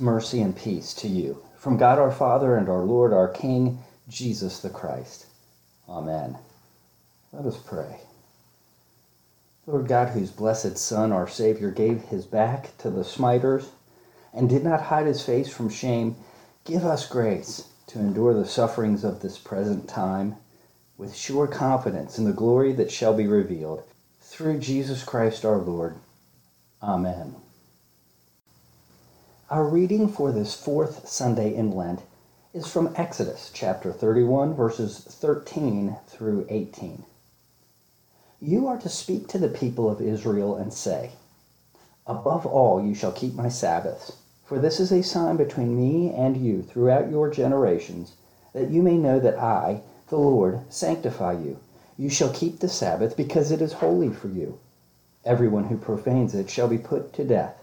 Mercy, and peace to you from God our Father and our Lord, our King, Jesus the Christ. Amen. Let us pray. Lord God, whose blessed Son, our Savior, gave his back to the smiters and did not hide his face from shame, give us grace to endure the sufferings of this present time with sure confidence in the glory that shall be revealed through Jesus Christ our Lord. Amen. Our reading for this fourth Sunday in Lent is from Exodus chapter 31, verses 13 through 18. You are to speak to the people of Israel and say, Above all, you shall keep my Sabbaths, for this is a sign between me and you throughout your generations, that you may know that I, the Lord, sanctify you. You shall keep the Sabbath because it is holy for you. Everyone who profanes it shall be put to death.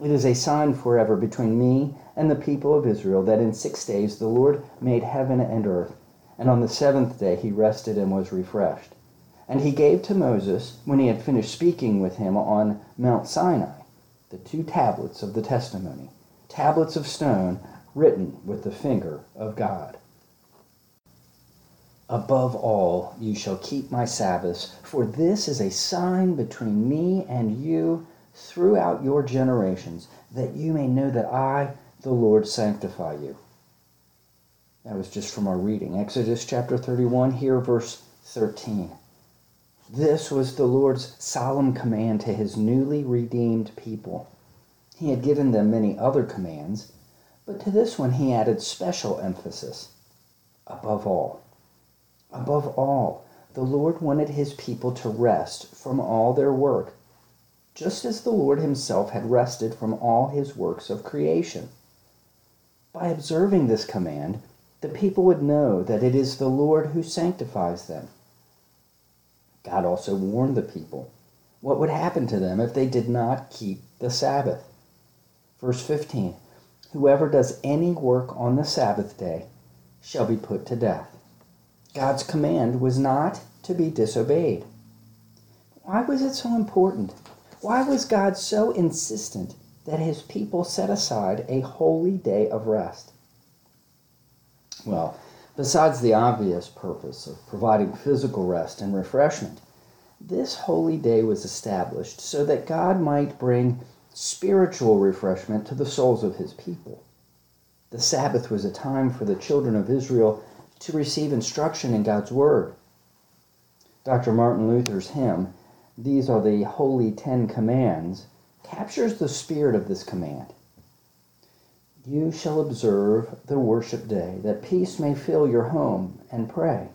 It is a sign forever between me and the people of Israel that in six days the Lord made heaven and earth, and on the seventh day he rested and was refreshed. And he gave to Moses, when he had finished speaking with him on Mount Sinai, the two tablets of the testimony, tablets of stone written with the finger of God. Above all, you shall keep my Sabbaths, for this is a sign between me and you throughout your generations, that you may know that I, the Lord, sanctify you. That was just from our reading. Exodus chapter 31, here, verse 13. This was the Lord's solemn command to his newly redeemed people. He had given them many other commands, but to this one he added special emphasis. Above all, above all, the Lord wanted his people to rest from all their work just as the Lord himself had rested from all his works of creation. By observing this command, the people would know that it is the Lord who sanctifies them. God also warned the people what would happen to them if they did not keep the Sabbath. Verse 15 Whoever does any work on the Sabbath day shall be put to death. God's command was not to be disobeyed. Why was it so important why was God so insistent that his people set aside a holy day of rest? Well, besides the obvious purpose of providing physical rest and refreshment, this holy day was established so that God might bring spiritual refreshment to the souls of his people. The Sabbath was a time for the children of Israel to receive instruction in God's Word. Dr. Martin Luther's hymn, these are the holy Ten Commands, captures the spirit of this command. You shall observe the worship day, that peace may fill your home, and pray.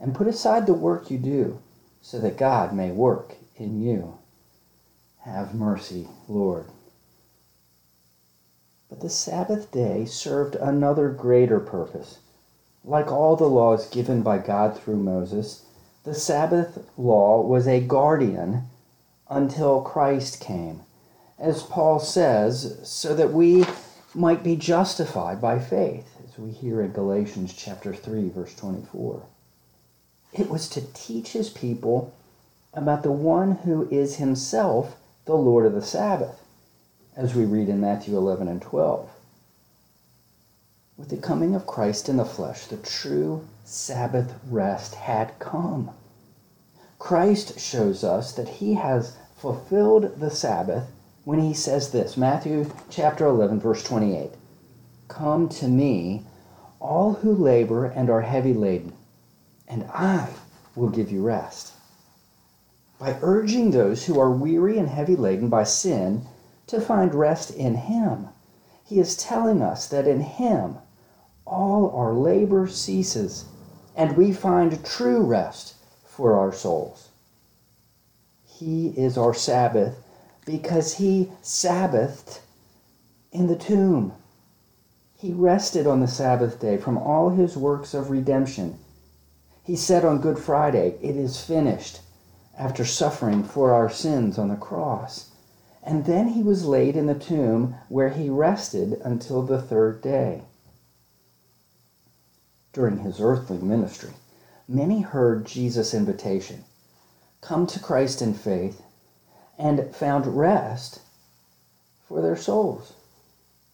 and put aside the work you do, so that God may work in you. Have mercy, Lord. But the Sabbath day served another greater purpose. Like all the laws given by God through Moses, the Sabbath law was a guardian until Christ came. As Paul says, so that we might be justified by faith, as we hear in Galatians chapter 3 verse 24. It was to teach his people about the one who is himself the Lord of the Sabbath, as we read in Matthew 11 and 12. With the coming of Christ in the flesh, the true Sabbath rest had come. Christ shows us that he has fulfilled the Sabbath when he says this Matthew chapter 11, verse 28 Come to me, all who labor and are heavy laden, and I will give you rest. By urging those who are weary and heavy laden by sin to find rest in him, he is telling us that in him all our labor ceases and we find true rest for our souls. He is our Sabbath because he Sabbathed in the tomb. He rested on the Sabbath day from all his works of redemption. He said on Good Friday, It is finished, after suffering for our sins on the cross. And then he was laid in the tomb where he rested until the third day. During his earthly ministry, many heard Jesus' invitation come to Christ in faith and found rest for their souls.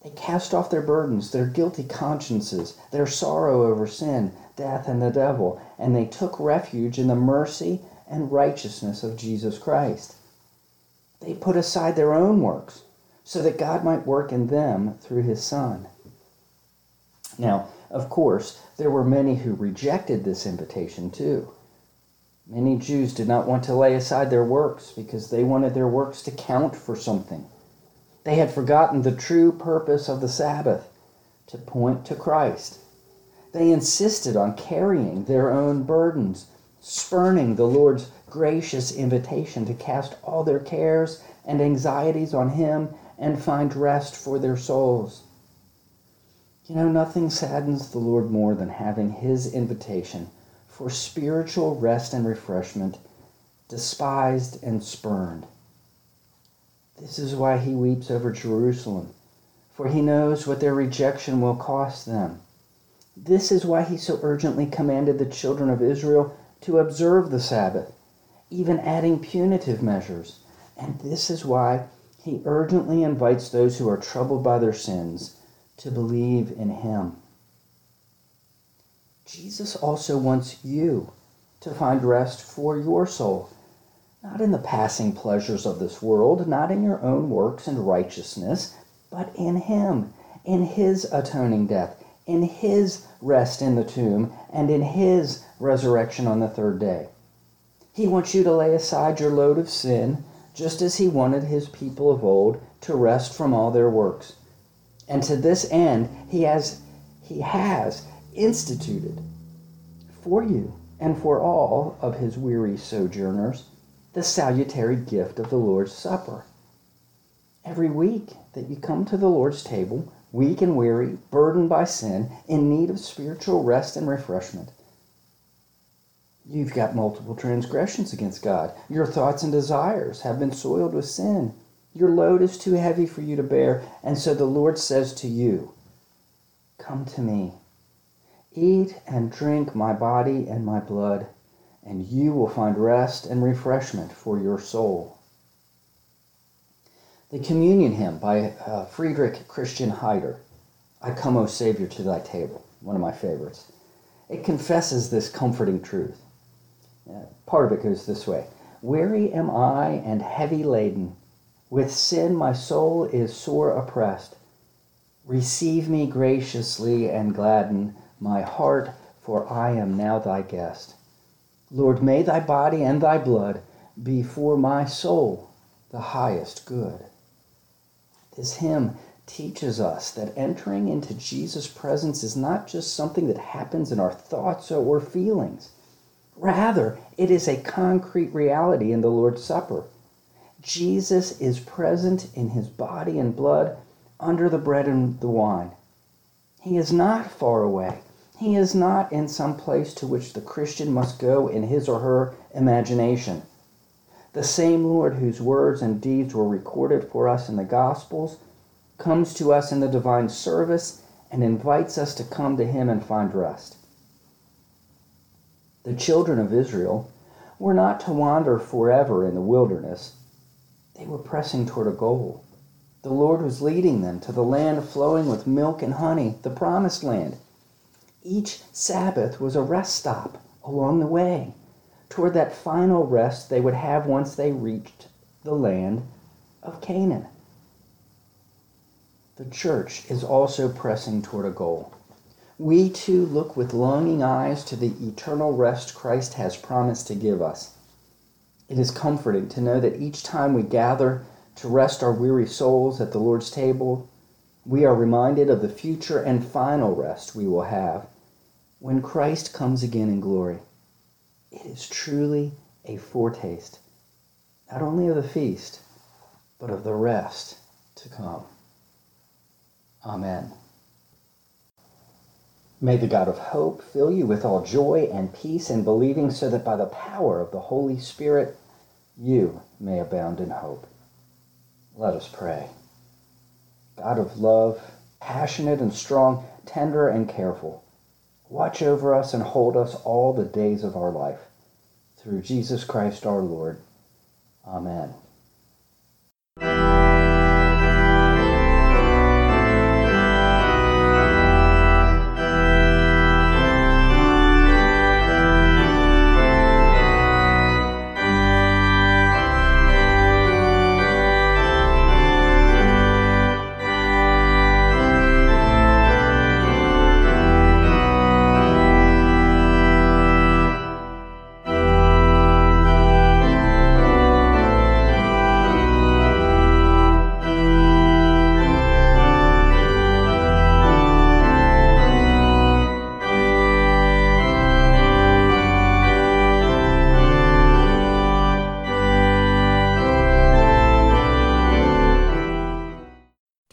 They cast off their burdens, their guilty consciences, their sorrow over sin, death, and the devil, and they took refuge in the mercy and righteousness of Jesus Christ. They put aside their own works so that God might work in them through his Son. Now, of course, there were many who rejected this invitation too. Many Jews did not want to lay aside their works because they wanted their works to count for something. They had forgotten the true purpose of the Sabbath to point to Christ. They insisted on carrying their own burdens, spurning the Lord's gracious invitation to cast all their cares and anxieties on Him and find rest for their souls. You know, nothing saddens the Lord more than having His invitation for spiritual rest and refreshment, despised and spurned. This is why he weeps over Jerusalem, for he knows what their rejection will cost them. This is why he so urgently commanded the children of Israel to observe the Sabbath, even adding punitive measures. And this is why he urgently invites those who are troubled by their sins to believe in him. Jesus also wants you to find rest for your soul, not in the passing pleasures of this world, not in your own works and righteousness, but in Him, in His atoning death, in His rest in the tomb, and in His resurrection on the third day. He wants you to lay aside your load of sin, just as He wanted His people of old to rest from all their works. And to this end, He has, he has instituted for you and for all of his weary sojourners the salutary gift of the Lord's Supper. Every week that you come to the Lord's table, weak and weary, burdened by sin, in need of spiritual rest and refreshment, you've got multiple transgressions against God. Your thoughts and desires have been soiled with sin. Your load is too heavy for you to bear, and so the Lord says to you, Come to me Eat and drink my body and my blood, and you will find rest and refreshment for your soul. The communion hymn by uh, Friedrich Christian Heider, I come, O Savior, to thy table, one of my favorites. It confesses this comforting truth. Uh, part of it goes this way Weary am I and heavy laden. With sin my soul is sore oppressed. Receive me graciously and gladden my heart, for I am now thy guest. Lord, may thy body and thy blood be for my soul the highest good. This hymn teaches us that entering into Jesus' presence is not just something that happens in our thoughts or feelings. Rather, it is a concrete reality in the Lord's Supper. Jesus is present in his body and blood under the bread and the wine. He is not far away. He is not in some place to which the Christian must go in his or her imagination. The same Lord whose words and deeds were recorded for us in the Gospels comes to us in the divine service and invites us to come to him and find rest. The children of Israel were not to wander forever in the wilderness. They were pressing toward a goal. The Lord was leading them to the land flowing with milk and honey, the promised land. Each Sabbath was a rest stop along the way toward that final rest they would have once they reached the land of Canaan. The church is also pressing toward a goal. We too look with longing eyes to the eternal rest Christ has promised to give us. It is comforting to know that each time we gather to rest our weary souls at the Lord's table, we are reminded of the future and final rest we will have when Christ comes again in glory. It is truly a foretaste, not only of the feast, but of the rest to come. Amen. May the God of hope fill you with all joy and peace in believing, so that by the power of the Holy Spirit you may abound in hope. Let us pray. God of love, passionate and strong, tender and careful, watch over us and hold us all the days of our life. Through Jesus Christ our Lord. Amen.